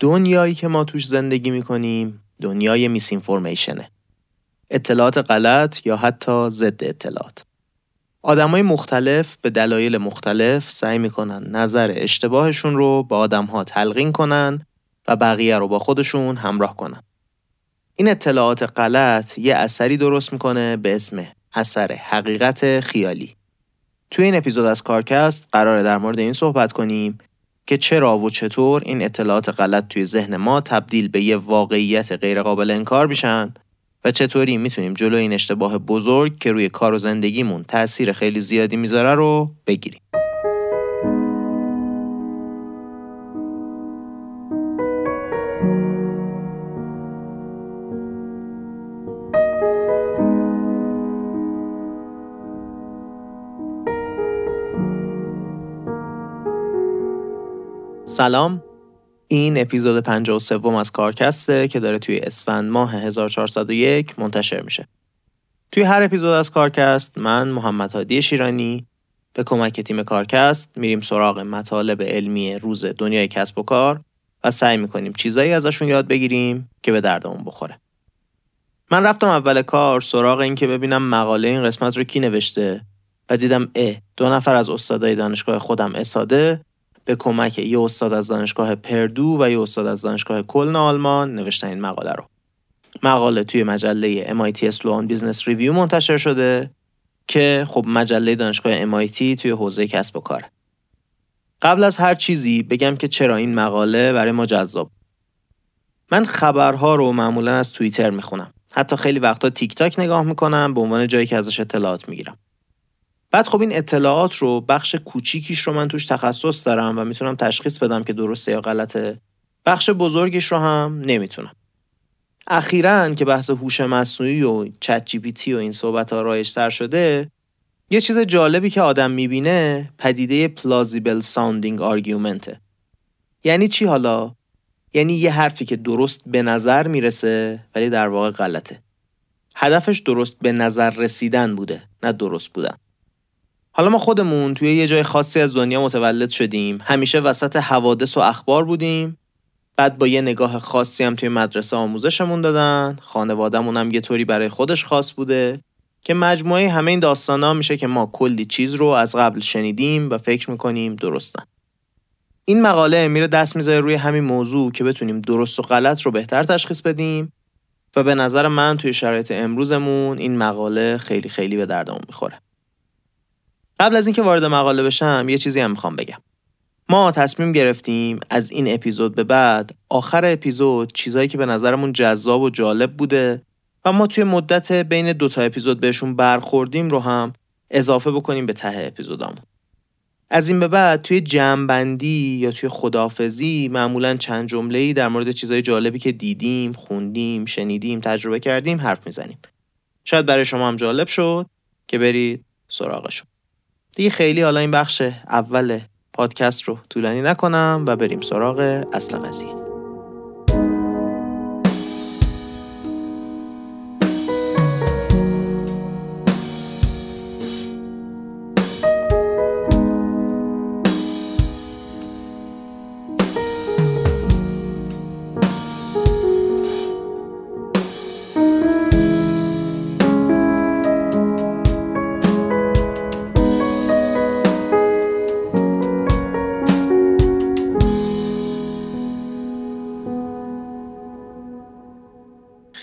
دنیایی که ما توش زندگی می‌کنیم دنیای میس اینفورمیشنه. اطلاعات غلط یا حتی ضد اطلاعات. آدمای مختلف به دلایل مختلف سعی می‌کنن نظر اشتباهشون رو با آدمها تلقین کنن و بقیه رو با خودشون همراه کنن. این اطلاعات غلط یه اثری درست می‌کنه به اسم اثر حقیقت خیالی. توی این اپیزود از کارکست قراره در مورد این صحبت کنیم که چرا و چطور این اطلاعات غلط توی ذهن ما تبدیل به یه واقعیت غیرقابل انکار میشن و چطوری می‌تونیم جلو این اشتباه بزرگ که روی کار و زندگیمون تاثیر خیلی زیادی می‌ذاره رو بگیریم. سلام این اپیزود 53 از کارکسته که داره توی اسفند ماه 1401 منتشر میشه. توی هر اپیزود از کارکست من محمد هادی شیرانی به کمک تیم کارکست میریم سراغ مطالب علمی روز دنیای کسب و کار و سعی می‌کنیم چیزایی ازشون یاد بگیریم که به دردمون بخوره. من رفتم اول کار سراغ این که ببینم مقاله این قسمت رو کی نوشته و دیدم اه دو نفر از استادای دانشگاه خودم اساده به کمک یه استاد از دانشگاه پردو و یه استاد از دانشگاه کلن آلمان نوشتن این مقاله رو. مقاله توی مجله MIT Sloan Business Review منتشر شده که خب مجله دانشگاه MIT توی حوزه کسب و کار. قبل از هر چیزی بگم که چرا این مقاله برای ما جذاب. من خبرها رو معمولا از توییتر می‌خونم. حتی خیلی وقتا تیک تاک نگاه می‌کنم به عنوان جایی که ازش اطلاعات می‌گیرم. بعد خب این اطلاعات رو بخش کوچیکیش رو من توش تخصص دارم و می‌تونم تشخیص بدم که درسته یا غلطه. بخش بزرگیش رو هم نمی‌تونم. اخیرا که بحث هوش مصنوعی و چت جی پی تی و این صحبت ها رایجتر شده یه چیز جالبی که آدم می‌بینه پدیده plausible sounding argument ه یعنی چی حالا؟ یعنی یه حرفی که درست به نظر می‌رسه ولی در واقع غلطه. هدفش درست به نظر رسیدن بوده نه درست بودن. حالا ما خودمون توی یه جای خاصی از دنیا متولد شدیم. همیشه وسط حوادث و اخبار بودیم. بعد با یه نگاه خاصی هم توی مدرسه آموزشمون دادن. خانوادهمون هم یه طوری برای خودش خاص بوده که مجموعه همه این داستانا میشه که ما کلی چیز رو از قبل شنیدیم و فکر می‌کنیم درستن. این مقاله میره دست می‌ذاره روی همین موضوع که بتونیم درست و غلط رو بهتر تشخیص بدیم و به نظر من توی شرایط امروزمون این مقاله خیلی خیلی به دردمون می‌خوره. قبل از اینکه وارد مقاله بشم یه چیزی هم می‌خوام بگم ما تصمیم گرفتیم از این اپیزود به بعد آخر اپیزود چیزهایی که به نظرمون جذاب و جالب بوده و ما توی مدت بین دوتا اپیزود بهشون برخوردیم رو هم اضافه بکنیم به ته اپیزودامون از این به بعد توی جمعبندی یا توی خدافزی معمولا چند جمله ای در مورد چیزهای جالبی که دیدیم، خوندیم، شنیدیم، تجربه کردیم حرف می‌زنیم. شاید برای شما هم جالب شد که برید سراغشون. دیگه خیلی حالا این بخش اول پادکست رو طولانی نکنم و بریم سراغ اصل قضیه.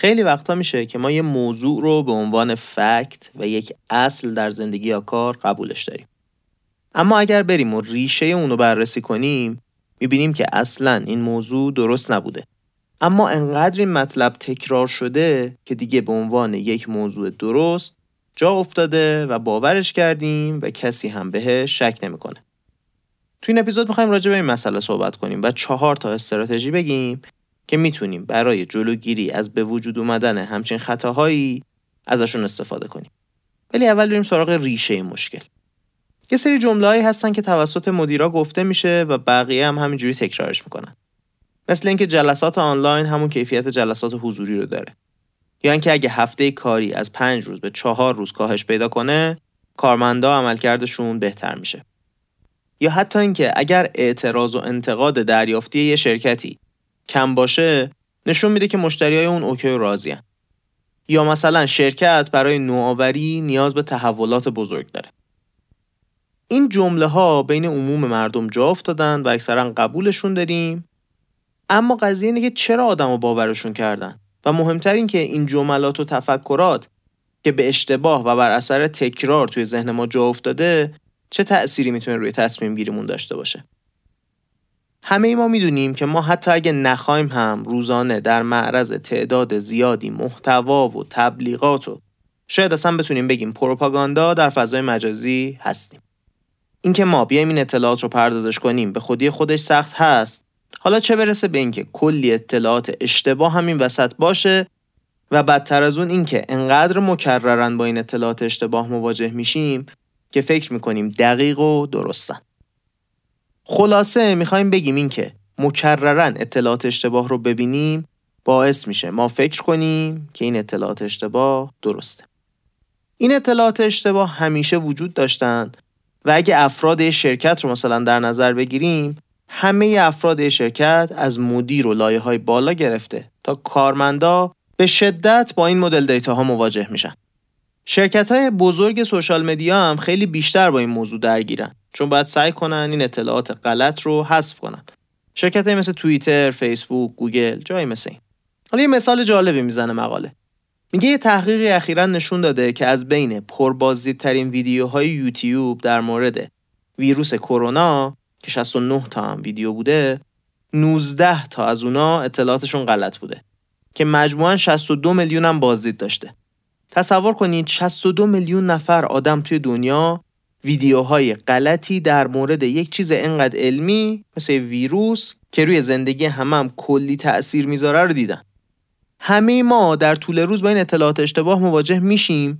خیلی وقتا میشه که ما یه موضوع رو به عنوان فکت و یک اصل در زندگی یا کار قبولش داریم. اما اگر بریم و ریشه اون رو بررسی کنیم می‌بینیم که اصلا این موضوع درست نبوده. اما انقدر این مطلب تکرار شده که دیگه به عنوان یک موضوع درست جا افتاده و باورش کردیم و کسی هم بهش شک نمی‌کنه. تو این اپیزود می‌خوایم راجع به این مسئله صحبت کنیم و چهار تا استراتژی بگیم که می‌تونیم برای جلوگیری از به وجود اومدن همچین خطاهایی ازشون استفاده کنیم. ولی اول بریم سراغ ریشه مشکل. یه سری جمله‌ای هستن که توسط مدیرا گفته میشه و بقیه هم همینجوری تکرارش می‌کنن. مثل اینکه جلسات آنلاین همون کیفیت جلسات حضوری رو داره. یا اینکه اگه هفته کاری از پنج روز به چهار روز کاهش پیدا کنه، کارمندا عملکردشون بهتر میشه. یا حتی اینکه اگر اعتراض و انتقاد دریافتی یه شرکتی کم باشه نشون میده که مشتری های اون اوکی و راضیان یا مثلا شرکت برای نوآوری نیاز به تحولات بزرگ داره. این جمله ها بین عموم مردم جا افتادن و اکثرا قبولشون داریم اما قضیه اینه که چرا آدم رو باورشون کردن؟ و مهمتر این که این جملات و تفکرات که به اشتباه و بر اثر تکرار توی ذهن ما جا افتاده چه تأثیری می‌تونه روی تصمیم گیریمون داشته باشه؟ همه ای ما می‌دونیم که ما حتی اگه نخوایم هم روزانه در معرض تعداد زیادی محتوا و تبلیغات و شاید اصلا بتونیم بگیم پروپاگاندا در فضای مجازی هستیم. اینکه ما بیایم این اطلاعات رو پردازش کنیم به خودی خودش سخت هست. حالا چه برسه به اینکه کلی اطلاعات اشتباه همین وسط باشه و بدتر از اون اینکه انقدر مکررن با این اطلاعات اشتباه مواجه میشیم که فکر می‌کنیم دقیق و درستن. خلاصه می‌خوایم بگیم اینکه مکررن اطلاعات اشتباه رو ببینیم باعث میشه ما فکر کنیم که این اطلاعات اشتباه درسته این اطلاعات اشتباه همیشه وجود داشتند و اگه افراد شرکت رو مثلا در نظر بگیریم همه افراد شرکت از مدیر و لایه های بالا گرفته تا کارمندا به شدت با این مدل دیتا ها مواجه میشن. شرکت های بزرگ social media هم خیلی بیشتر با این موضوع درگیرن چون باید سعی کنن این اطلاعات غلط رو حذف کنن. شرکت مثل توییتر، فیسبوک، گوگل جایی مثل این. حالا یه مثال جالبی می‌زنه مقاله. میگه یه تحقیقی اخیرا نشون داده که از بین پربازدیدترین ویدیوهای یوتیوب در مورد ویروس کرونا که 69 تا هم ویدیو بوده 19 تا از اونا اطلاعاتشون غلط بوده که مجموعا 62 میلیون هم بازدید داشته تصور کنید 62 میلیون نفر آدم توی دنیا ویدیوهای غلطی در مورد یک چیز انقدر علمی مثل ویروس که روی زندگی همم هم کلی تأثیر می‌ذاره رو دیدن. همه ما در طول روز با این اطلاعات اشتباه مواجه میشیم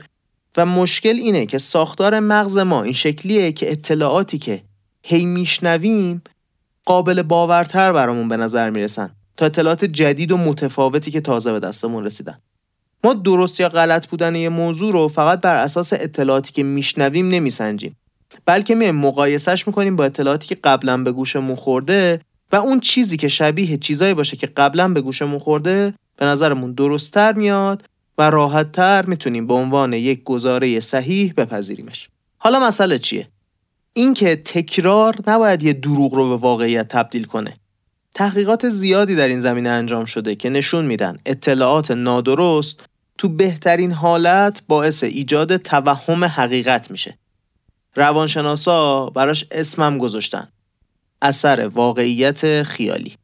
و مشکل اینه که ساختار مغز ما این شکلیه که اطلاعاتی که هی میشنویم قابل باورتر برامون به نظر می‌رسن تا اطلاعات جدید و متفاوتی که تازه به دستمون رسیدن. ما درست یا غلط بودن یه موضوع رو فقط بر اساس اطلاعاتی که میشنویم نمیسنجیم. بلکه می مقایسش می‌کنیم با اطلاعاتی که قبلا به گوشمون خورده و اون چیزی که شبیه چیزایی باشه که قبلا به گوشمون خورده به نظرمون درستتر میاد و راحتتر می‌تونیم به عنوان یک گزاره صحیح بپذیریمش. حالا مسئله چیه؟ اینکه تکرار نباید یه دروغ رو به واقعیت تبدیل کنه. تحقیقات زیادی در این زمینه انجام شده که نشون میدن اطلاعات نادرست تو بهترین حالت باعث ایجاد توهم حقیقت میشه روانشناسا براش اسمم گذاشتن اثر واقعیت خیالی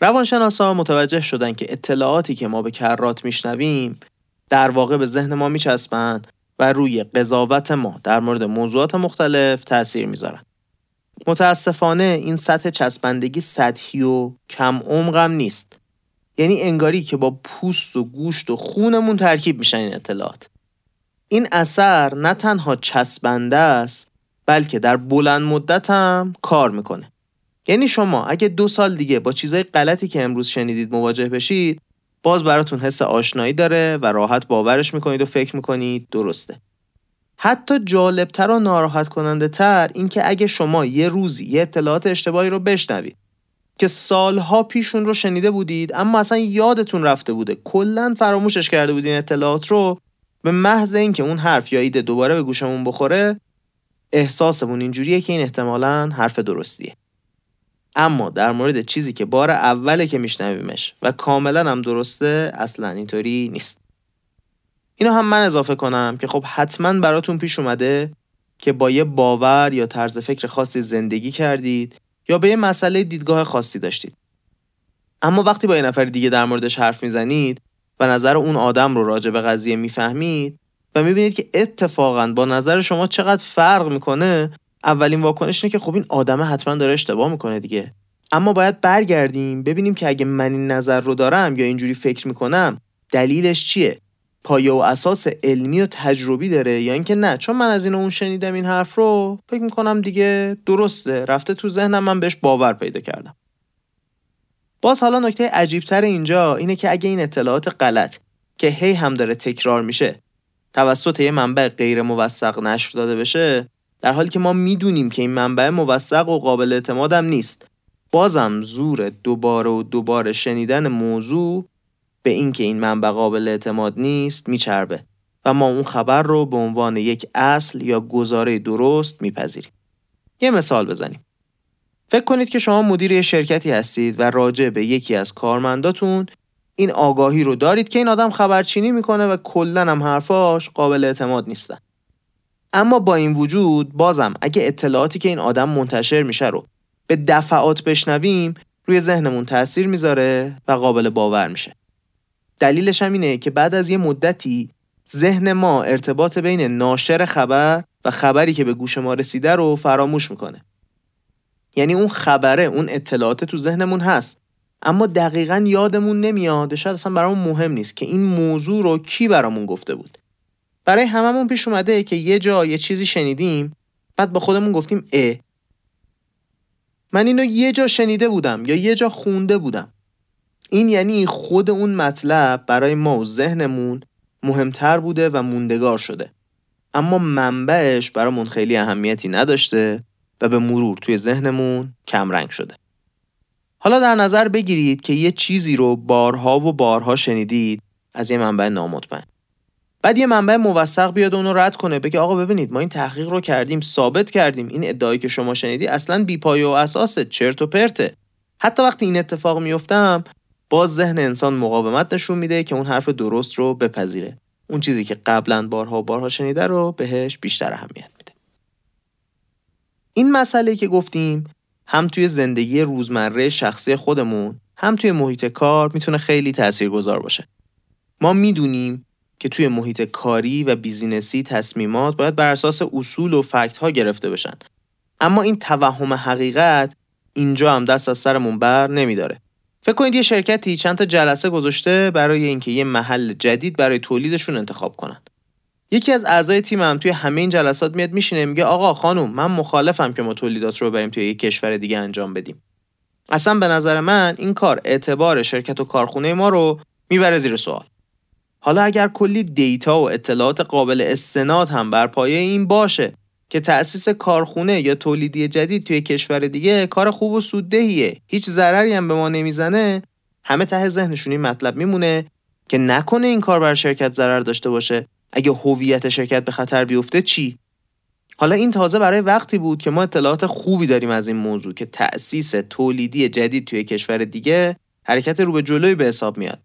روانشناسا متوجه شدن که اطلاعاتی که ما به کرات میشنویم در واقع به ذهن ما میچسبند و روی قضاوت ما در مورد موضوعات مختلف تاثیر می‌ذارن. متاسفانه این سطح چسبندگی سطحی و کم عمقم نیست. یعنی انگاری که با پوست و گوشت و خونمون ترکیب میشن این اطلاعات. این اثر نه تنها چسبنده است بلکه در بلند مدت هم کار می‌کنه. یعنی شما اگه دو سال دیگه با چیزای غلطی که امروز شنیدید مواجه بشید باز براتون حس آشنایی داره و راحت باورش می‌کنید و فکر می‌کنید درسته حتی جالبتر و ناراحت کننده تر اینکه اگه شما یه روزی یه اطلاعات اشتباهی رو بشنوید که سالها پیشون رو شنیده بودید اما اصلا یادتون رفته بوده. کلا فراموشش کرده بودین اطلاعات رو. به محض اینکه اون حرف یا ایده دوباره به گوشمون بخوره احساسمون اینجوریه که این احتمالا حرف درستیه. اما در مورد چیزی که بار اوله که میشنویمش و کاملا هم درسته اصلا اینطوری نیست. اینو هم من اضافه کنم که خب حتما براتون پیش اومده که با یه باور یا طرز فکر خاصی زندگی کردید. یا به یه مسئله دیدگاه خاصی داشتید. اما وقتی با یه نفر دیگه در موردش حرف می‌زنید و نظر اون آدم رو راجع به قضیه می‌فهمید و می‌بینید که اتفاقا با نظر شما چقدر فرق می‌کنه اولین واکنش اینه که خب این آدمه حتما داره اشتباه می‌کنه دیگه. اما باید برگردیم ببینیم که اگه من این نظر رو دارم یا اینجوری فکر می‌کنم دلیلش چیه؟ پایه و اساس علمی و تجربی داره. یا اینکه نه چون من از این اون شنیدم این حرف رو فکر می‌کنم دیگه درسته. رفته تو ذهنم من بهش باور پیدا کردم. باز حالا نکته عجیبتر اینجا اینه که اگه این اطلاعات غلط که هی هم داره تکرار میشه توسط یه منبع غیر موثق نشر داده بشه در حالی که ما می‌دونیم که این منبع موثق و قابل اعتمادم نیست. بازم زور دوباره و دوباره شنیدن موضوع به اینکه این منبع قابل اعتماد نیست میچربه و ما اون خبر رو به عنوان یک اصل یا گزاره درست میپذیریم. یه مثال بزنیم. فکر کنید که شما مدیر شرکتی هستید و راجع به یکی از کارمنداتون این آگاهی رو دارید که این آدم خبرچینی می‌کنه و کلا هم حرفاش قابل اعتماد نیستن. اما با این وجود بازم اگه اطلاعاتی که این آدم منتشر میشه رو به دفعات بشنویم روی ذهنمون تاثیر می‌ذاره و قابل باور میشه. دلیلش هم اینه که بعد از یه مدتی ذهن ما ارتباط بین ناشر خبر و خبری که به گوش ما رسیده رو فراموش می‌کنه. یعنی اون خبره اون اطلاعات تو ذهنمون هست. اما دقیقا یادمون نمیاد شاید اصلا برامون مهم نیست که این موضوع رو کی برامون گفته بود. برای هممون پیش اومده که یه جا یه چیزی شنیدیم بعد با خودمون گفتیم ا من اینو یه جا شنیده بودم یا یه جا خونده بودم. این یعنی خود اون مطلب برای ما و ذهنمون مهمتر بوده و موندگار شده. اما منبعش برامون خیلی اهمیتی نداشته و به مرور توی ذهنمون کمرنگ شده. حالا در نظر بگیرید که یه چیزی رو بارها و بارها شنیدید از یه منبع نامطمئن. بعد یه منبع موثق بیاد اونو رد کنه بگه آقا ببینید ما این تحقیق رو کردیم ثابت کردیم. این ادعایی که شما شنیدی اصلا بیپایه و اساسه چرت و پرته. حتی وقتی این اتفاق میفتم باز ذهن انسان مقاومت نشون میده که اون حرف درست رو بپذیره. اون چیزی که قبلا بارها و بارها شنیده رو بهش بیشتر اهمیت میده. این مسئله که گفتیم هم توی زندگی روزمره شخصی خودمون هم توی محیط کار می‌تونه خیلی تاثیرگذار باشه. ما می‌دونیم که توی محیط کاری و بیزینسی تصمیمات باید بر اساس اصول و فکت ها گرفته بشن. اما این توهم حقیقت اینجا هم دست از سرمون بر نمیداره. فکر کنید یه شرکتی چند تا جلسه گذاشته برای اینکه یه محل جدید برای تولیدشون انتخاب کنن. یکی از اعضای تیمم توی همه این جلسات میاد میشینه میگه آقا خانم من مخالفم که ما تولیدات رو بریم توی یک کشور دیگه انجام بدیم. اصلا به نظر من این کار اعتبار شرکت و کارخونه ما رو می‌بره زیر سوال. حالا اگر کلی دیتا و اطلاعات قابل استناد هم بر پایه این باشه که تأسیس کارخونه یا تولیدی جدید توی کشور دیگه کار خوب و سوددهیه. هیچ ضرری هم به ما نمی‌زنه. همه ته ذهنشون این مطلب میمونه که نکنه این کار بر شرکت ضرر داشته باشه. اگه هویت شرکت به خطر بیفته چی؟ حالا این تازه برای وقتی بود که ما اطلاعات خوبی داریم از این موضوع که تأسیس تولیدی جدید توی کشور دیگه حرکت رو به جلوی به حساب میاد.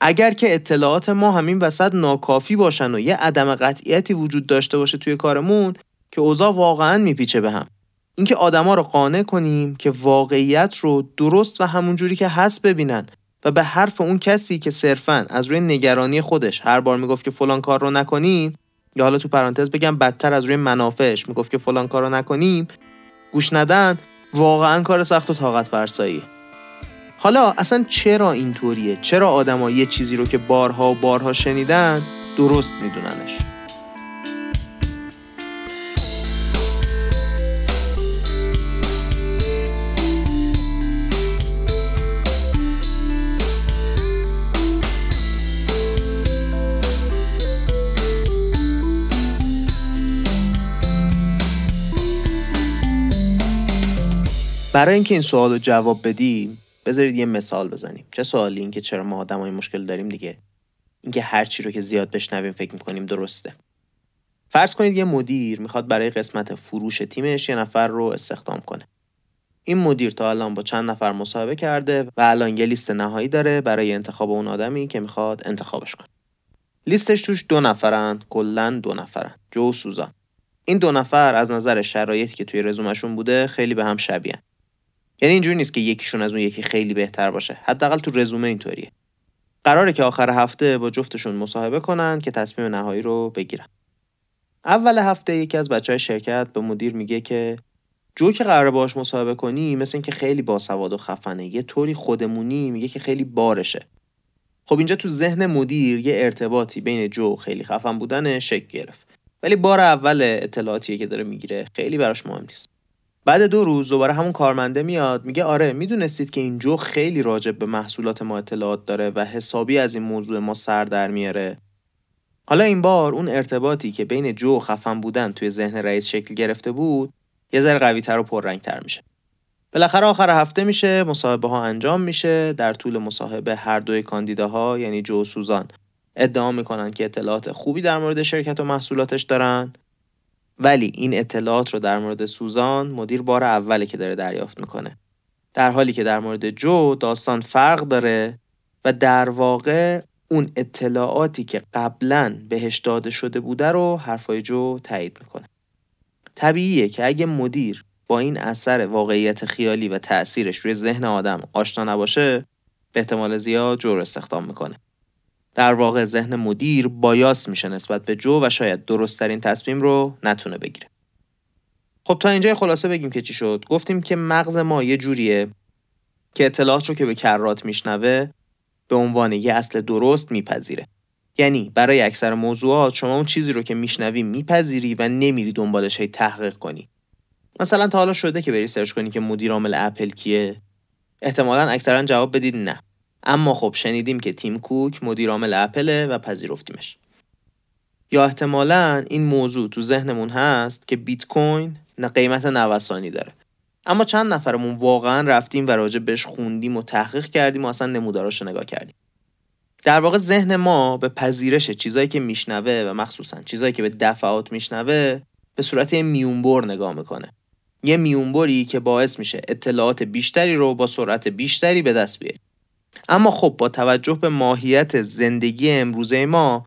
اگر که اطلاعات ما همین وسط ناکافی باشن و یه عدم قطعیتی وجود داشته باشه توی کارمون که اوضاع واقعا میپیچه به هم. اینکه آدما رو قانع کنیم که واقعیت رو درست و همونجوری که هست ببینن و به حرف اون کسی که صرفا از روی نگرانی خودش هر بار می‌گفت که فلان کار رو نکنیم یا حالا تو پرانتز بگم بدتر از روی منافعش می‌گفت که فلان کار رو نکنیم گوش ندن واقعا کار سخت و طاقت فرساییه. حالا اصلا چرا اینطوریه؟ چرا آدما یه چیزی رو که بارها و بارها شنیدن درست میدوننش؟ برای اینکه این سوال رو جواب بدیم بذارید یه مثال بزنیم. چه سوالی؟ این که چرا ما آدمای مشکل داریم دیگه. اینکه هر چی رو که زیاد بشنویم فکر می‌کنیم درسته. فرض کنید یه مدیر می‌خواد برای قسمت فروش تیمش یه نفر رو استخدام کنه. این مدیر تا الان با چند نفر مصاحبه کرده و الان یه لیست نهایی داره برای انتخاب اون آدمی که می‌خواد انتخابش کنه. لیستش توش دو نفرن کلا دو نفرن. جو و سوزان. این دو نفر از نظر شرایطی که توی رزومشون بوده خیلی به هم شبیهن. یعنی اینجوری نیست که یکیشون از اون یکی خیلی بهتر باشه. حداقل تو رزومه اینطوریه. قراره که آخر هفته با جفتشون مصاحبه کنن که تصمیم نهایی رو بگیرن. اول هفته یکی از بچه های شرکت به مدیر میگه که جو که قراره باش مصاحبه کنی مثل اینکه خیلی باسواد و خفنه یه طوری خودمونی میگه که خیلی بارشه. خب اینجا تو ذهن مدیر یه ارتباطی بین جو خیلی خفن بودن شکل گرفت. ولی بار اول اطلاعاتی که داره می‌گیره خیلی براش مهم نیست. بعد دو روز دوباره همون کارمنده میاد میگه آره می‌دونستید که این جو خیلی راجب به محصولات ما اطلاعات داره و حسابی از این موضوع ما سر در میاره. حالا این بار اون ارتباطی که بین جو و خفن بودن توی ذهن رئیس شکل گرفته بود یه ذره قوی تر و پررنگ تر میشه. بالاخره آخر هفته میشه مصاحبه ها انجام میشه در طول مصاحبه هر دوی کاندیداها یعنی جو و سوزان ادعا می‌کنن که اطلاعات خوبی در مورد شرکت و محصولاتش دارن. ولی این اطلاعات رو در مورد سوزان مدیر بار اوله که داره دریافت می‌کنه. در حالی که در مورد جو داستان فرق داره و در واقع اون اطلاعاتی که قبلا بهش داده شده بوده رو حرفای جو تایید می‌کنه. طبیعیه که اگه مدیر با این اثر واقعیت خیالی و تأثیرش روی ذهن آدم آشنا نباشه به احتمال زیاد جو رو استخدام می‌کنه. در واقع ذهن مدیر بایاس میشه نسبت به جو و شاید درستترین تصمیم رو نتونه بگیره. خب تا اینجا خلاصه بگیم که چی شد. گفتیم که مغز ما یه جوریه که اطلاعات رو که به کرات میشنوه به عنوان یه اصل درست میپذیره. یعنی برای اکثر موضوعات شما اون چیزی رو که میشنوی میپذیری و نمیری دنبالش هی تحقیق کنی. مثلا تا حالا شده که بری سرچ کنی که مدیر عامل اپل کیه؟ احتمالا اکثرا جواب بدید نه. اما خب شنیدیم که تیم کوک مدیر عامل اپله و پذیرفتیمش. یا احتمالا این موضوع تو ذهنمون هست که بیت کوین نه قیمت نوسانی داره. اما چند نفرمون واقعا رفتیم و راجع بهش خوندیم و تحقیق کردیم و اصلا نموداراشو نگاه کردیم. در واقع ذهن ما به پذیرش چیزایی که میشنوه و مخصوصا چیزایی که به دفعات میشنوه به صورت یه میونبر نگاه می‌کنه. یه میونبری که باعث میشه اطلاعات بیشتری رو با سرعت بیشتری به دست بیاری اما خب با توجه به ماهیت زندگی امروزه ما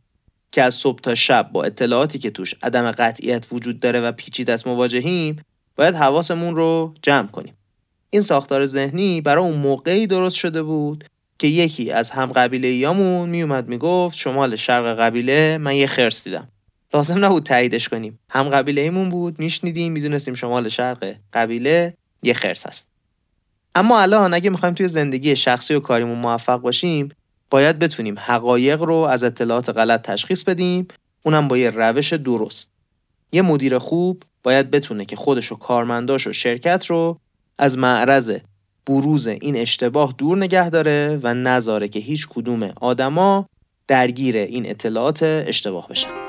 که از صبح تا شب با اطلاعاتی که توش عدم قطعیت وجود داره و پیچیده است مواجهیم باید حواسمون رو جمع کنیم. این ساختار ذهنی برای اون موقعی درست شده بود که یکی از هم قبیله یامون میومد می‌گفت شمال شرق قبیله من یه خرس دیدم. لازم نبود تاییدش کنیم. هم قبیله ایمون بود میشنیدیم می‌دونستیم شمال شرق قبیله یه خرس هست اما الان اگه می‌خوایم توی زندگی شخصی و کاریمون موفق باشیم باید بتونیم حقایق رو از اطلاعات غلط تشخیص بدیم. اونم با یه روش درست. یه مدیر خوب باید بتونه که خودش و کارمنداش و شرکت رو از معرض بروز این اشتباه دور نگه داره و نذاره که هیچ کدوم آدما درگیر این اطلاعات اشتباه بشن.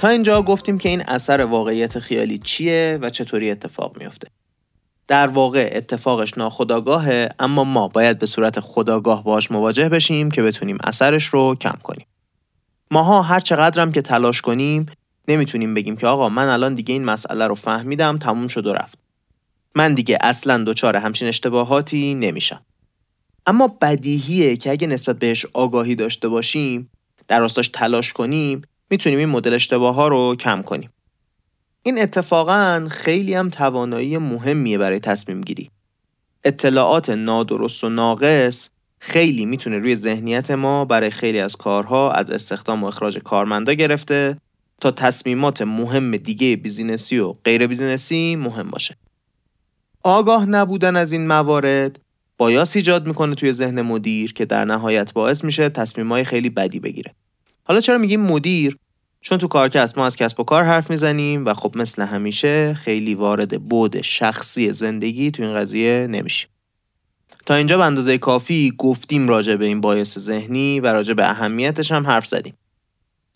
تا اینجا گفتیم که این اثر واقعیت خیالی چیه و چطوری اتفاق میافته. در واقع اتفاقش ناخداگاهه اما ما باید به صورت خداگاه باش مواجه بشیم که بتونیم اثرش رو کم کنیم. ماها هر چقدرم که تلاش کنیم نمی‌تونیم بگیم که آقا من الان دیگه این مسئله رو فهمیدم تموم شد و رفت. من دیگه اصلا دچار همچین اشتباهاتی نمیشم. اما بدیهیه که اگه نسبت بهش آگاهی داشته باشیم در راستاش تلاش کنیم می‌تونیم این مدل اشتباه ها رو کم کنیم. این اتفاقا خیلی هم توانایی مهمیه برای تصمیم گیری. اطلاعات نادرست و ناقص خیلی می‌تونه روی ذهنیت ما برای خیلی از کارها از استخدام و اخراج کارمندا گرفته تا تصمیمات مهم دیگه business ی و غیر business ی مهم باشه. آگاه نبودن از این موارد بایاس ایجاد می‌کنه توی ذهن مدیر که در نهایت باعث میشه تصمیمای خیلی بدی بگیره. حالا چرا میگیم مدیر؟ چون تو کارکست ما از کسب و کار حرف می‌زنیم و خب مثل همیشه خیلی وارد بود شخصی زندگی تو این قضیه نمیشیم. تا اینجا به اندازه کافی گفتیم راجع به این باعث ذهنی و راجع به اهمیتش هم حرف زدیم.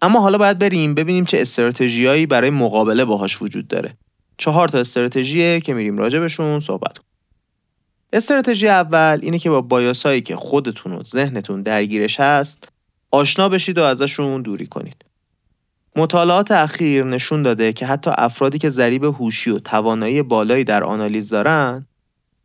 اما حالا باید بریم ببینیم چه استراتژیایی برای مقابله باهاش وجود داره. چهار تا استراتژیه که میریم راجع بهشون صحبت کنیم. استراتژی اول اینه که با بایاسایی که خودتون و ذهنتون درگیرش هست آشنا بشید و ازشون دوری کنید. مطالعات اخیر نشون داده که حتی افرادی که ذریب هوشی و توانایی بالایی در آنالیز دارن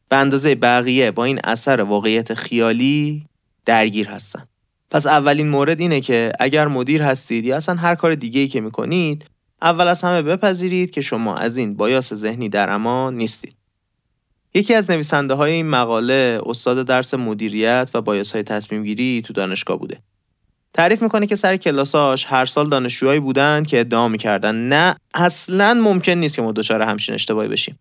به اندازه بقیه با این اثر واقعیت خیالی درگیر هستن. پس اولین مورد اینه که اگر مدیر هستید یا اصلا هر کار دیگه ای که می‌کنید اول از همه بپذیرید که شما از این بایاس ذهنی در امان نیستید. یکی از نویسنده های این مقاله استاد درس مدیریت و بایاس های تصمیم گیری تو دانشگاه بوده. تعریف می‌کنه که سر کلاساش هر سال دانشجوهایی بودن که ادعا می‌کردن. نه اصلا ممکن نیست که ما دچار همچین اشتباهی بشیم.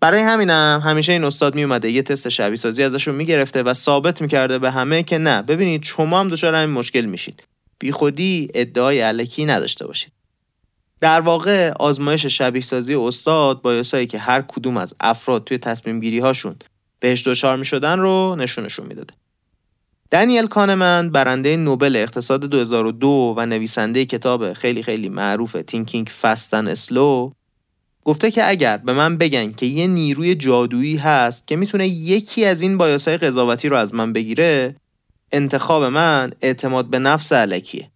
برای همینم همیشه این استاد میومده یه تست شبیه سازی ازشون می‌گرفته و ثابت می‌کرده به همه که نه ببینید شما هم دچار همین مشکل میشید. بی خودی ادعای الکی نداشته باشید. در واقع آزمایش شبیه سازی این ستا bias ایی که هر کدوم از افراد توی تصمیم گیری هاشون بهش دچار می شدن رو نشونشون می‌داده. دنیل کانمن برنده نوبل اقتصاد 2002 و نویسنده کتاب خیلی خیلی معروف Thinking, Fast and Slow گفته که اگر به من بگن که یه نیروی جادویی هست که می‌تونه یکی از این bias های قضاوتی رو از من بگیره انتخاب من اعتماد به نفس علکیه.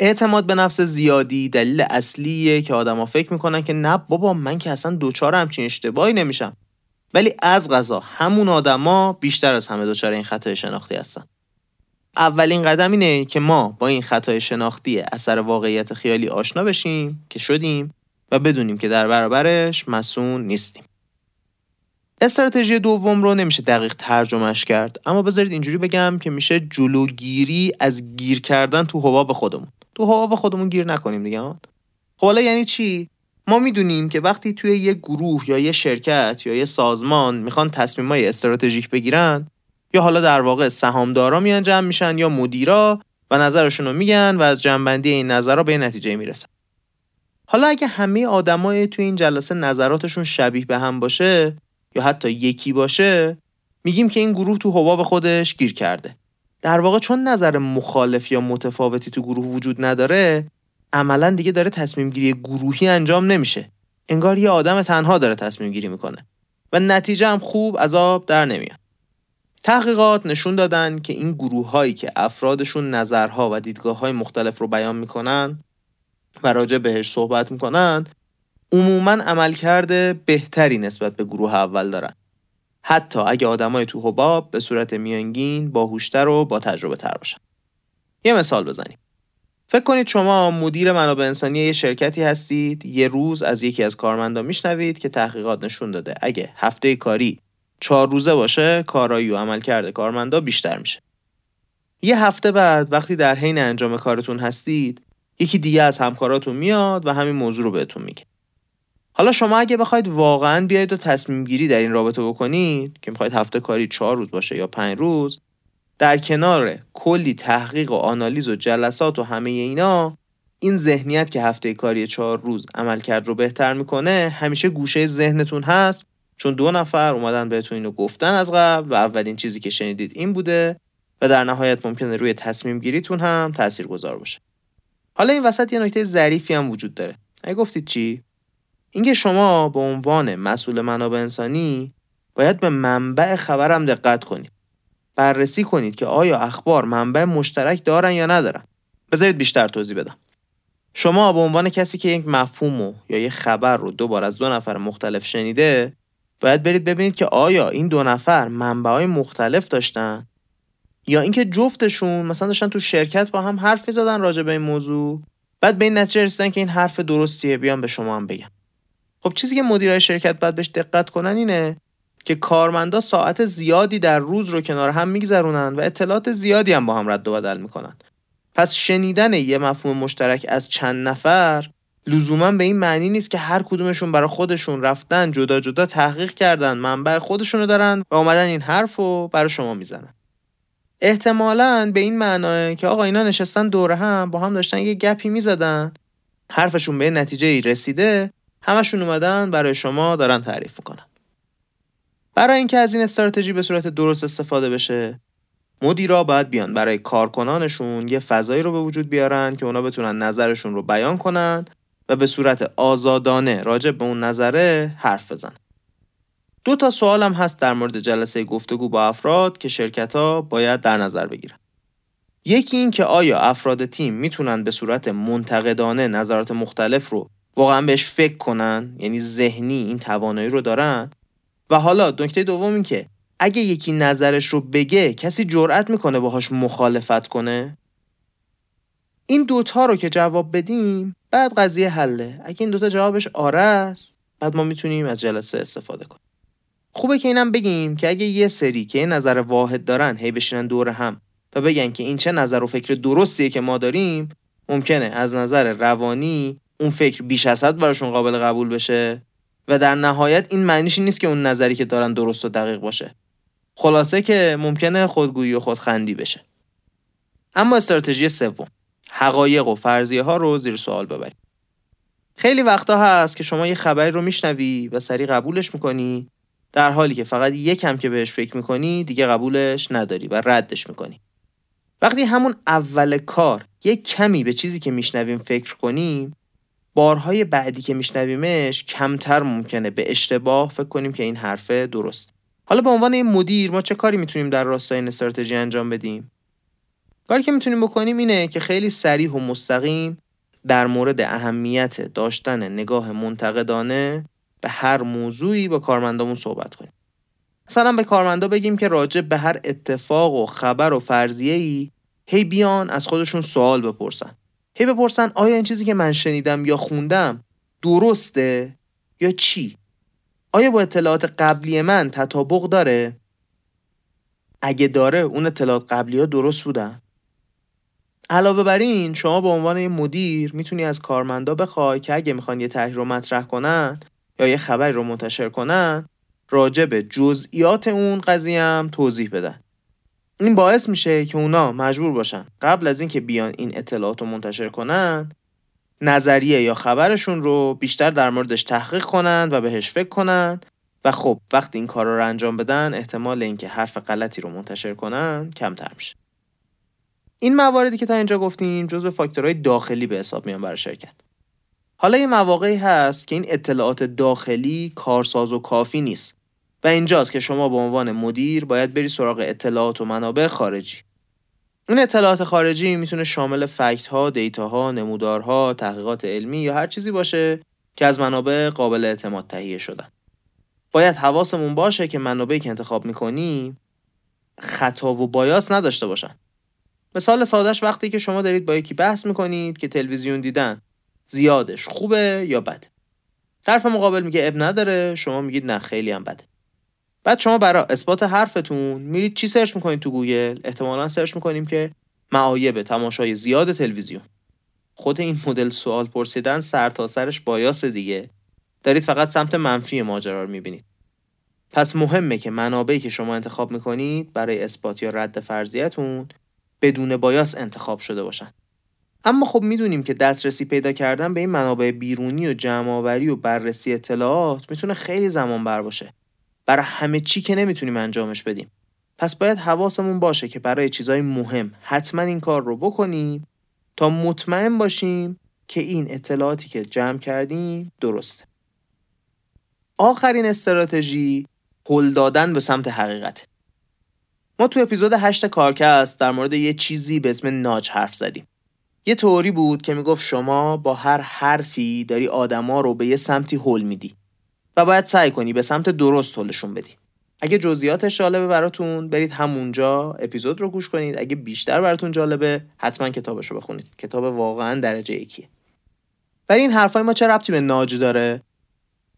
اعتماد به نفس زیادی دلیل اصلیه که آدما فکر می‌کنن که نه بابا من که اصلا دوچار همچین اشتباهی نمیشم. ولی از غذا همون آدما بیشتر از همه دچار این خطای شناختی هستن. اولین قدم اینه که ما با این خطای شناختی اثر واقعیت خیالی آشنا بشیم که شدیم و بدونیم که در برابرش مسون نیستیم. استراتژی دوم رو نمیشه دقیق ترجمهش کرد اما بذارید اینجوری بگم که میشه جلوگیری از گیر کردن تو حباب خودمون. تو حباب خودمون گیر نکنیم دیگه خب حالا یعنی چی؟ ما می‌دونیم که وقتی توی یه گروه یا یه شرکت یا یه سازمان می‌خوان تصمیمای استراتژیک بگیرن یا حالا در واقع سهامدارا میان جمع میشن یا مدیرا و نظرشون رو میگن و از جنبندی این نظرها به نتیجه می‌رسن. حالا اگه همه آدمای توی این جلسه نظراتشون شبیه به هم باشه یا حتی یکی باشه میگیم که این گروه تو حباب خودش گیر کرده. در واقع چون نظر مخالف یا متفاوتی تو گروه وجود نداره عملا دیگه داره تصمیم گیری گروهی انجام نمیشه. انگار یه آدم تنها داره تصمیم گیری می‌کنه. و نتیجه هم خوب عذاب در نمیاد. تحقیقات نشون دادن که این گروه هایی که افرادشون نظرها و دیدگاه های مختلف رو بیان می‌کنن و راجع بهش صحبت می‌کنن عموما عملکرد بهتری نسبت به گروه اول دارن. حتی اگه آدمای تو حباب به صورت میانگین باهوشتر و با تجربه تر باشن. یه مثال بزنیم. فکر کنید شما مدیر منابع انسانی یه شرکتی هستید یه روز از یکی از کارمندان میشنوید که تحقیقات نشون داده. اگه هفته کاری چهار روزه باشه کارایی و عملکرد کارمندا بیشتر میشه. یه هفته بعد وقتی در حین انجام کارتون هستید یکی دیگه از همکاراتون میاد و همین موضوع رو بهتون میگه. حالا شما اگه بخواید واقعا بیاید و تصمیم گیری در این رابطه بکنید که می‌خواید هفته کاری چهار روز باشه یا پنج روز در کنار کلی تحقیق و آنالیز و جلسات و همه اینا این ذهنیت که هفته کاری چهار روز عملکرد رو بهتر می‌کنه همیشه گوشه ذهنتون هست. چون دو نفر اومدن بهتون اینو گفتن از قبل و اولین چیزی که شنیدید این بوده و در نهایت ممکنه روی تصمیم گیریتون هم تأثیر گذار باشه. حالا این وسط یه نکته ظریفی هم وجود داره. اگه گفتید چی؟ اینکه شما به عنوان مسئول منابع انسانی باید به منبع خبرم دقت کنید. بررسی کنید که آیا اخبار منبع مشترک دارن یا ندارن. بذارید بیشتر توضیح بدم. شما به عنوان کسی که یک مفهوم یا یک خبر رو دو بار از دو نفر مختلف شنیده باید برید ببینید که آیا این دو نفر های مختلف داشتن یا اینکه جفتشون مثلا داشتن تو شرکت با هم حرفی زدن راجع به این موضوع بعد به این نتیجه رسیدن که این حرف درستیه بیان به شما هم بگم خب چیزی که مدیرای شرکت باید بهش دقت کنن اینه که کارمندا ساعت زیادی در روز رو کنار هم میگذرونن و اطلاعات زیادی هم با هم رد و بدل می‌کنن. پس شنیدن یه مفهوم مشترک از چند نفر لزوما به این معنی نیست که هر کدومشون برای خودشون رفتن جدا جدا تحقیق کردن منبع خودشونو دارن و اومدن این حرف رو برای شما می‌زنن. احتمالا به این معناه که آقا اینا نشستن دور هم با هم داشتن یه گپی می‌زدن حرفشون به نتیجه رسیده همشون اومدن برای شما دارن تعریف می‌کنن. برای اینکه از این استراتژی به صورت درست استفاده بشه مدیرا باید بیان برای کارکنانشون یه فضایی رو به وجود بیارن که اونا بتونن نظرشون رو بیان کنن و به صورت آزادانه راجع به اون نظره حرف بزن. دو تا سوال هم هست در مورد جلسه گفتگو با افراد که شرکت ها باید در نظر بگیرن. یکی این که آیا افراد تیم می‌تونن به صورت منتقدانه نظرات مختلف رو واقعا بهش فکر کنن یعنی ذهنی این توانایی رو دارن و حالا نکته دوم این که اگه یکی نظرش رو بگه کسی جرأت می‌کنه باهاش مخالفت کنه؟ این دوتا رو که جواب بدیم بعد قضیه حله. اگه این دوتا جوابش آره است بعد ما می‌تونیم از جلسه استفاده کنیم. خوبه که اینم بگیم که اگه یه سری که یه نظر واحد دارن هی بشینن دور هم و بگن که این چه نظر و فکر درستیه که ما داریم ممکنه از نظر روانی اون فکر بیش از حد براشون قابل قبول بشه. و در نهایت این معنیش نیست که اون نظری که دارن درست و دقیق باشه. خلاصه که ممکنه خودگویی و خودخندی بشه. اما استراتژی سوم. حقایق و فرضیه ها رو زیر سوال ببرید خیلی وقتا هست که شما یه خبری رو میشنوی و سریع قبولش می‌کنی در حالی که فقط یکم که بهش فکر می‌کنی دیگه قبولش نداری و ردش می‌کنی. وقتی همون اول کار یک کمی به چیزی که میشنویم فکر کنیم بارهای بعدی که میشنویمش کمتر ممکنه. به اشتباه فکر کنیم که این حرفه درست. حالا به عنوان این مدیر ما چه کاری می‌تونیم در راستای این استراتژی انجام بدیم؟ کاری که می‌تونیم بکنیم اینه که خیلی سریح و مستقیم در مورد اهمیت داشتن نگاه منتقدانه به هر موضوعی با کارمندامون صحبت کنیم. مثلا به کارمندا بگیم که راجع به هر اتفاق و خبر و فرضیه ای هی بیان از خودشون سوال بپرسن. هی بپرسن آیا این چیزی که من شنیدم یا خوندم درسته یا چی؟ آیا با اطلاعات قبلی من تطابق داره؟ اگه داره اون اطلاعات قبلی ها درست بودن. علاوه بر این شما به عنوان یه مدیر می‌تونی از کارمندا بخوای که اگه می‌خوان یه طرحی رو مطرح کنن یا یه خبری رو منتشر کنن راجع به جزئیات اون قضیه هم توضیح بدن. این باعث میشه که اونا مجبور باشن. قبل از اینکه بیان این اطلاعات رو منتشر کنن نظریه یا خبرشون رو بیشتر در موردش تحقیق کنند و بهش فکر کنند و خب وقتی این کار رو انجام بدن احتمال اینکه حرف غلطی رو منتشر کنن کمتر میشه. این مواردی که تا اینجا گفتیم جزو فاکتورهای داخلی به حساب میان برای شرکت. حالا یه مواقعی هست که این اطلاعات داخلی کارساز و کافی نیست. و اینجاست که شما به عنوان مدیر باید بری سراغ اطلاعات و منابع خارجی این اطلاعات خارجی می‌تونه شامل فکت ها، دیتا ها، نمودارها، تحقیقات علمی یا هر چیزی باشه که از منابع قابل اعتماد تهیه شدن. باید حواسمون باشه که منابعی که انتخاب می‌کنیم خطا و بایاس نداشته باشن. مثال سادهش وقتی که شما دارید با یکی بحث می‌کنید که تلویزیون دیدن زیادش خوبه یا بده. طرف مقابل میگه اب نداره شما میگید نه خیلی هم بده. بعد شما برای اثبات حرفتون میرید چی search می‌کنید تو گوگل؟ احتمالا search می‌کنیم که معایب تماشای زیاد تلویزیون. خود این مدل سوال پرسیدن سر تا سرش bias ه دیگه. دارید فقط سمت منفی ماجرا رو می‌بینید. پس مهمه که منابعی که شما انتخاب می‌کنید برای اثبات یا رد فرضیتون بدون bias انتخاب شده باشن. اما خب می‌دونیم که دسترسی پیدا کردن به این منابع بیرونی و جمعآوری و بررسی اطلاعات می‌تونه خیلی زمان بر باشه. برای همه چی که نمی‌تونیم انجامش بدیم. پس باید حواسمون باشه که برای چیزهای مهم حتما این کار رو بکنیم تا مطمئن باشیم که این اطلاعاتی که جمع کردیم درسته. آخرین استراتژی هل دادن به سمت حقیقت. ما تو اپیزود 8 کارکست در مورد یه چیزی به اسم ناج حرف زدیم. یه توری بود که می‌گفت شما با هر حرفی داری آدما رو به یه سمتی هل میدی. و باید سعی کنی به سمت درست حلشون بدی. اگه جزئیاتش جالبه براتون برید همونجا اپیزود رو گوش کنید. اگه بیشتر براتون جالبه حتما کتابش رو بخونید. کتاب واقعا درجه یکیه. ولی این حرفای ما چه ربطی به ناج داره؟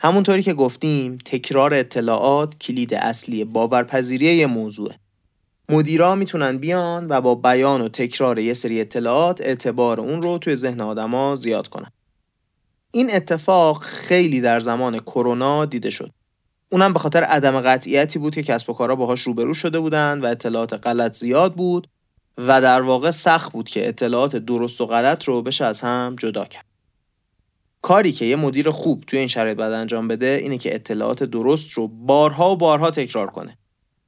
همونطوری که گفتیم تکرار اطلاعات کلید اصلی باورپذیری یه موضوعه. مدیرا می‌تونن بیان و با بیان و تکرار یه سری اطلاعات اعتبار اون رو توی ذهن آدما زیاد کنن. این اتفاق خیلی در زمان کرونا دیده شد. اونم به خاطر عدم قطعیتی بود که کسب و کارها باهاش روبرو شده بودند و اطلاعات غلط زیاد بود و در واقع سخت بود که اطلاعات درست و غلط رو بشه از هم جدا کرد. کاری که یه مدیر خوب توی این شرایط باید انجام بده اینه که اطلاعات درست رو بارها و بارها تکرار کنه.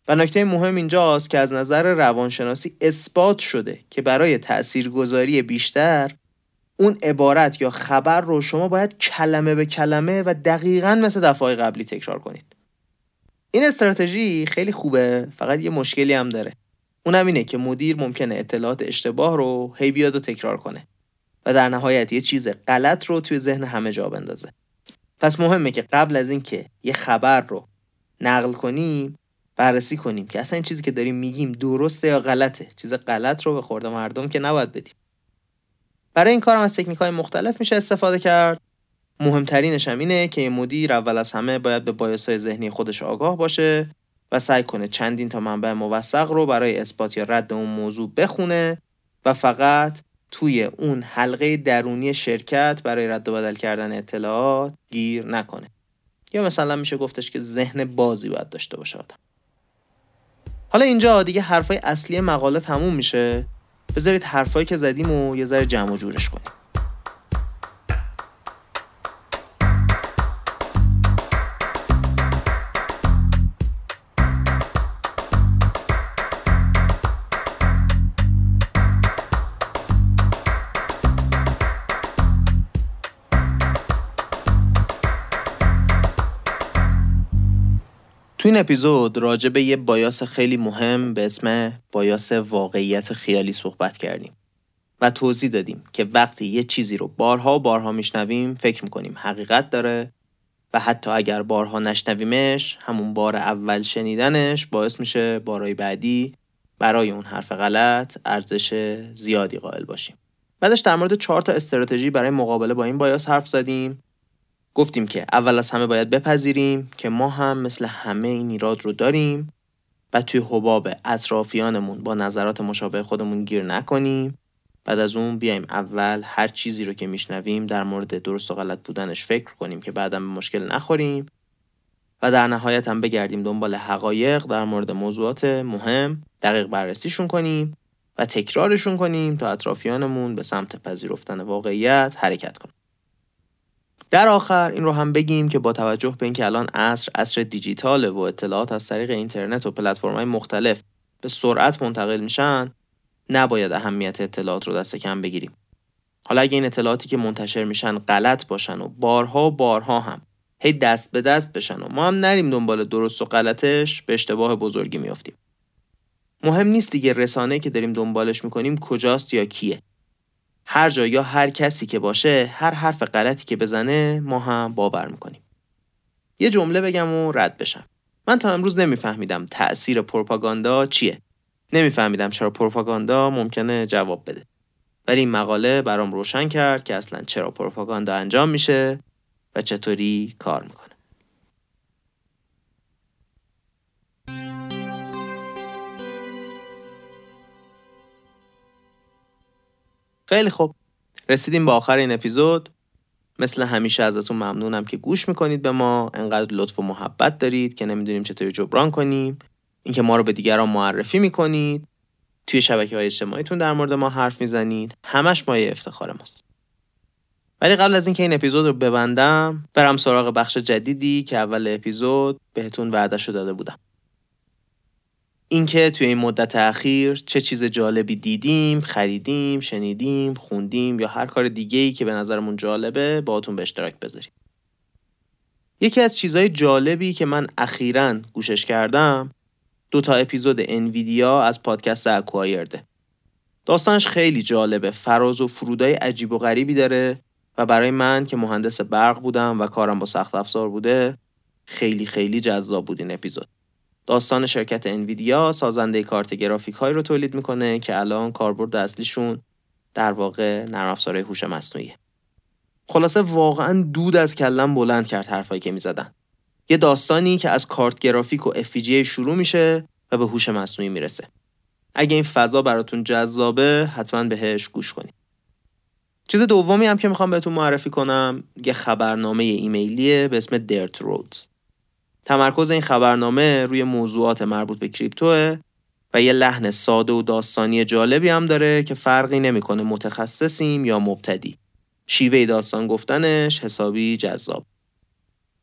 و نکته مهم اینجاست که از نظر روانشناسی اثبات شده که برای تاثیرگذاری بیشتر اون عبارت یا خبر رو شما باید کلمه به کلمه و دقیقا مثل دفعه قبلی تکرار کنید. این استراتژی خیلی خوبه فقط یه مشکلی هم داره. اونم اینه که مدیر ممکنه اطلاعات اشتباه رو هی بیاد و تکرار کنه و در نهایت یه چیز غلط رو توی ذهن همه جا بندازه. پس مهمه که قبل از اینکه یه خبر رو نقل کنیم بررسی کنیم که اصلا این چیزی که داریم میگیم درسته یا غلطه. چیز غلط رو به خورده مردم که نباید بدیم. برای این کار هم از تکنیک های مختلف میشه استفاده کرد. مهمترینش هم اینه که این مدیر اول از همه باید به بایاس های ذهنی خودش آگاه باشه و سعی کنه چندین تا منبع موثق رو برای اثبات یا رد اون موضوع بخونه و فقط توی اون حلقه درونی شرکت برای رد و بدل کردن اطلاعات گیر نکنه. یا مثلا میشه گفتش که ذهن بازی باید داشته باشه آدم. حالا اینجا دیگه حرفای اصلی مقاله تموم میشه. بذارید حرفایی که زدیم و یه ذره جمع و جورش کنیم. تو این اپیزود راجع به یه بایاس خیلی مهم به اسم بایاس واقعیت خیالی صحبت کردیم و توضیح دادیم که وقتی یه چیزی رو بارها و بارها میشنویم فکر می‌کنیم حقیقت داره و حتی اگر بارها نشنویمش همون بار اول شنیدنش باعث میشه بارهای بعدی برای اون حرف غلط ارزش زیادی قائل باشیم. بعدش در مورد چهار تا استراتژی برای مقابله با این بایاس حرف زدیم. گفتیم که اول از همه باید بپذیریم که ما هم مثل همه این ایراد رو داریم و توی حباب اطرافیانمون با نظرات مشابه خودمون گیر نکنیم بعد از اون بیایم اول هر چیزی رو که میشنویم در مورد درست و غلط بودنش فکر کنیم که بعدا به مشکل نخوریم و در نهایت هم بگردیم دنبال حقایق در مورد موضوعات مهم دقیق بررسیشون کنیم و تکرارشون کنیم تا اطرافیانمون به سمت پذیرفتن واقعیت حرکت کنیم. در آخر این رو هم بگیم که با توجه به اینکه الان عصر عصر دیجیتاله و اطلاعات از طریق اینترنت و پلتفرم‌های مختلف به سرعت منتقل میشن نباید اهمیت اطلاعات رو دست کم بگیریم. حالا اگه این اطلاعاتی که منتشر میشن غلط باشن و بارها بارها هم هی دست به دست بشن و ما هم نریم دنبال درست و غلطش به اشتباه بزرگی میافتیم. مهم نیست دیگه رسانه که داریم دنبالش می‌کنیم کجاست یا کیه. هر جا یا هر کسی که باشه هر حرف غلطی که بزنه ما هم باور می‌کنیم. یه جمله بگم و رد بشم. من تا امروز نمیفهمیدم تأثیر پروپاگاندا چیه. نمیفهمیدم چرا پروپاگاندا ممکنه جواب بده. ولی این مقاله برام روشن کرد که اصلا چرا پروپاگاندا انجام میشه و چطوری کار می‌کنه. خیلی خوب. رسیدیم به آخر این اپیزود. مثل همیشه ازتون ممنونم که گوش می‌کنید به ما. انقدر لطف و محبت دارید که نمی‌دونیم چطوری جبران کنیم. اینکه ما رو به دیگران معرفی می‌کنید. توی شبکه های اجتماعیتون در مورد ما حرف می‌زنید. همش مایه افتخار ماست. ولی قبل از اینکه این اپیزود رو ببندم برم سراغ بخش جدیدی که اول اپیزود بهتون وعدهشو داده بودم. اینکه توی این مدت اخیر چه چیز جالبی دیدیم، خریدیم، شنیدیم، خوندیم یا هر کار دیگه ای که به نظرمون جالبه باهاتون به اشتراک بذاریم. یکی از چیزهای جالبی که من اخیرا گوشش کردم دو تا اپیزود انویدیا از پادکست اکوایرده. داستانش خیلی جالبه، فراز و فرودای عجیب و غریبی داره و برای من که مهندس برق بودم و کارم با سخت افزار بوده خیلی خیلی جذاب بود این اپیزود. داستان شرکت انویدیا سازنده کارت گرافیک هایی رو تولید می‌کنه که الان کاربرد اصلیشون در واقع نرم افزارهای هوش مصنوعیه. خلاصه واقعا دود از کلم بلند کرد حرفایی که می‌زدن. یه داستانی که از کارت گرافیک و FPGA شروع میشه و به هوش مصنوعی می‌رسه. اگه این فضا براتون جذابه حتما بهش گوش کنید. چیز دومی هم که می‌خوام بهتون معرفی کنم یه خبرنامه ایمیلیه به اسم درت رودز. تمرکز این خبرنامه روی موضوعات مربوط به کریپتوه و یه لحن ساده و داستانی جالبی هم داره که فرقی نمی‌کنه متخصصیم یا مبتدی. شیوه داستان گفتنش حسابی جذاب.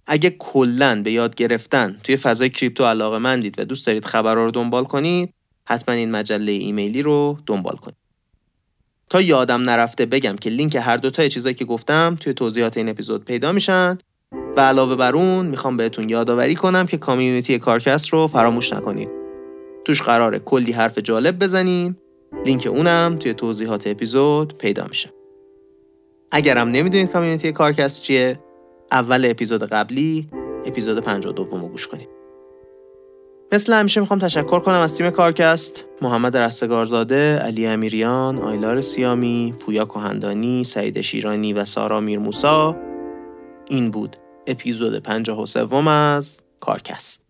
اگه کلا به یاد گرفتن توی فضای کریپتو علاقه مندید و دوست دارید خبرها رو دنبال کنید حتما این مجله ایمیلی رو دنبال کنید. تا یادم نرفته بگم که لینک هر دوتای چیزایی که گفتم توی توضیحات این اپیزود پیدا میشن و علاوه بر اون می‌خوام بهتون یادآوری کنم که کامیونیتی کارکست رو فراموش نکنید. توش قراره کلی حرف جالب بزنیم. لینک اونم توی توضیحات اپیزود پیدا میشه. اگرم نمی‌دونید کامیونیتی کارکست چیه، اول اپیزود قبلی اپیزود 52 رو گوش کنید. مثل همیشه می‌خوام تشکر کنم از تیم کارکست محمد رستگارزاده، علی امیریان، آیلار سیامی، پویا کهندانی، سعید شیرانی و سارا میرموسا این بود اپیزود 53 از کارکست.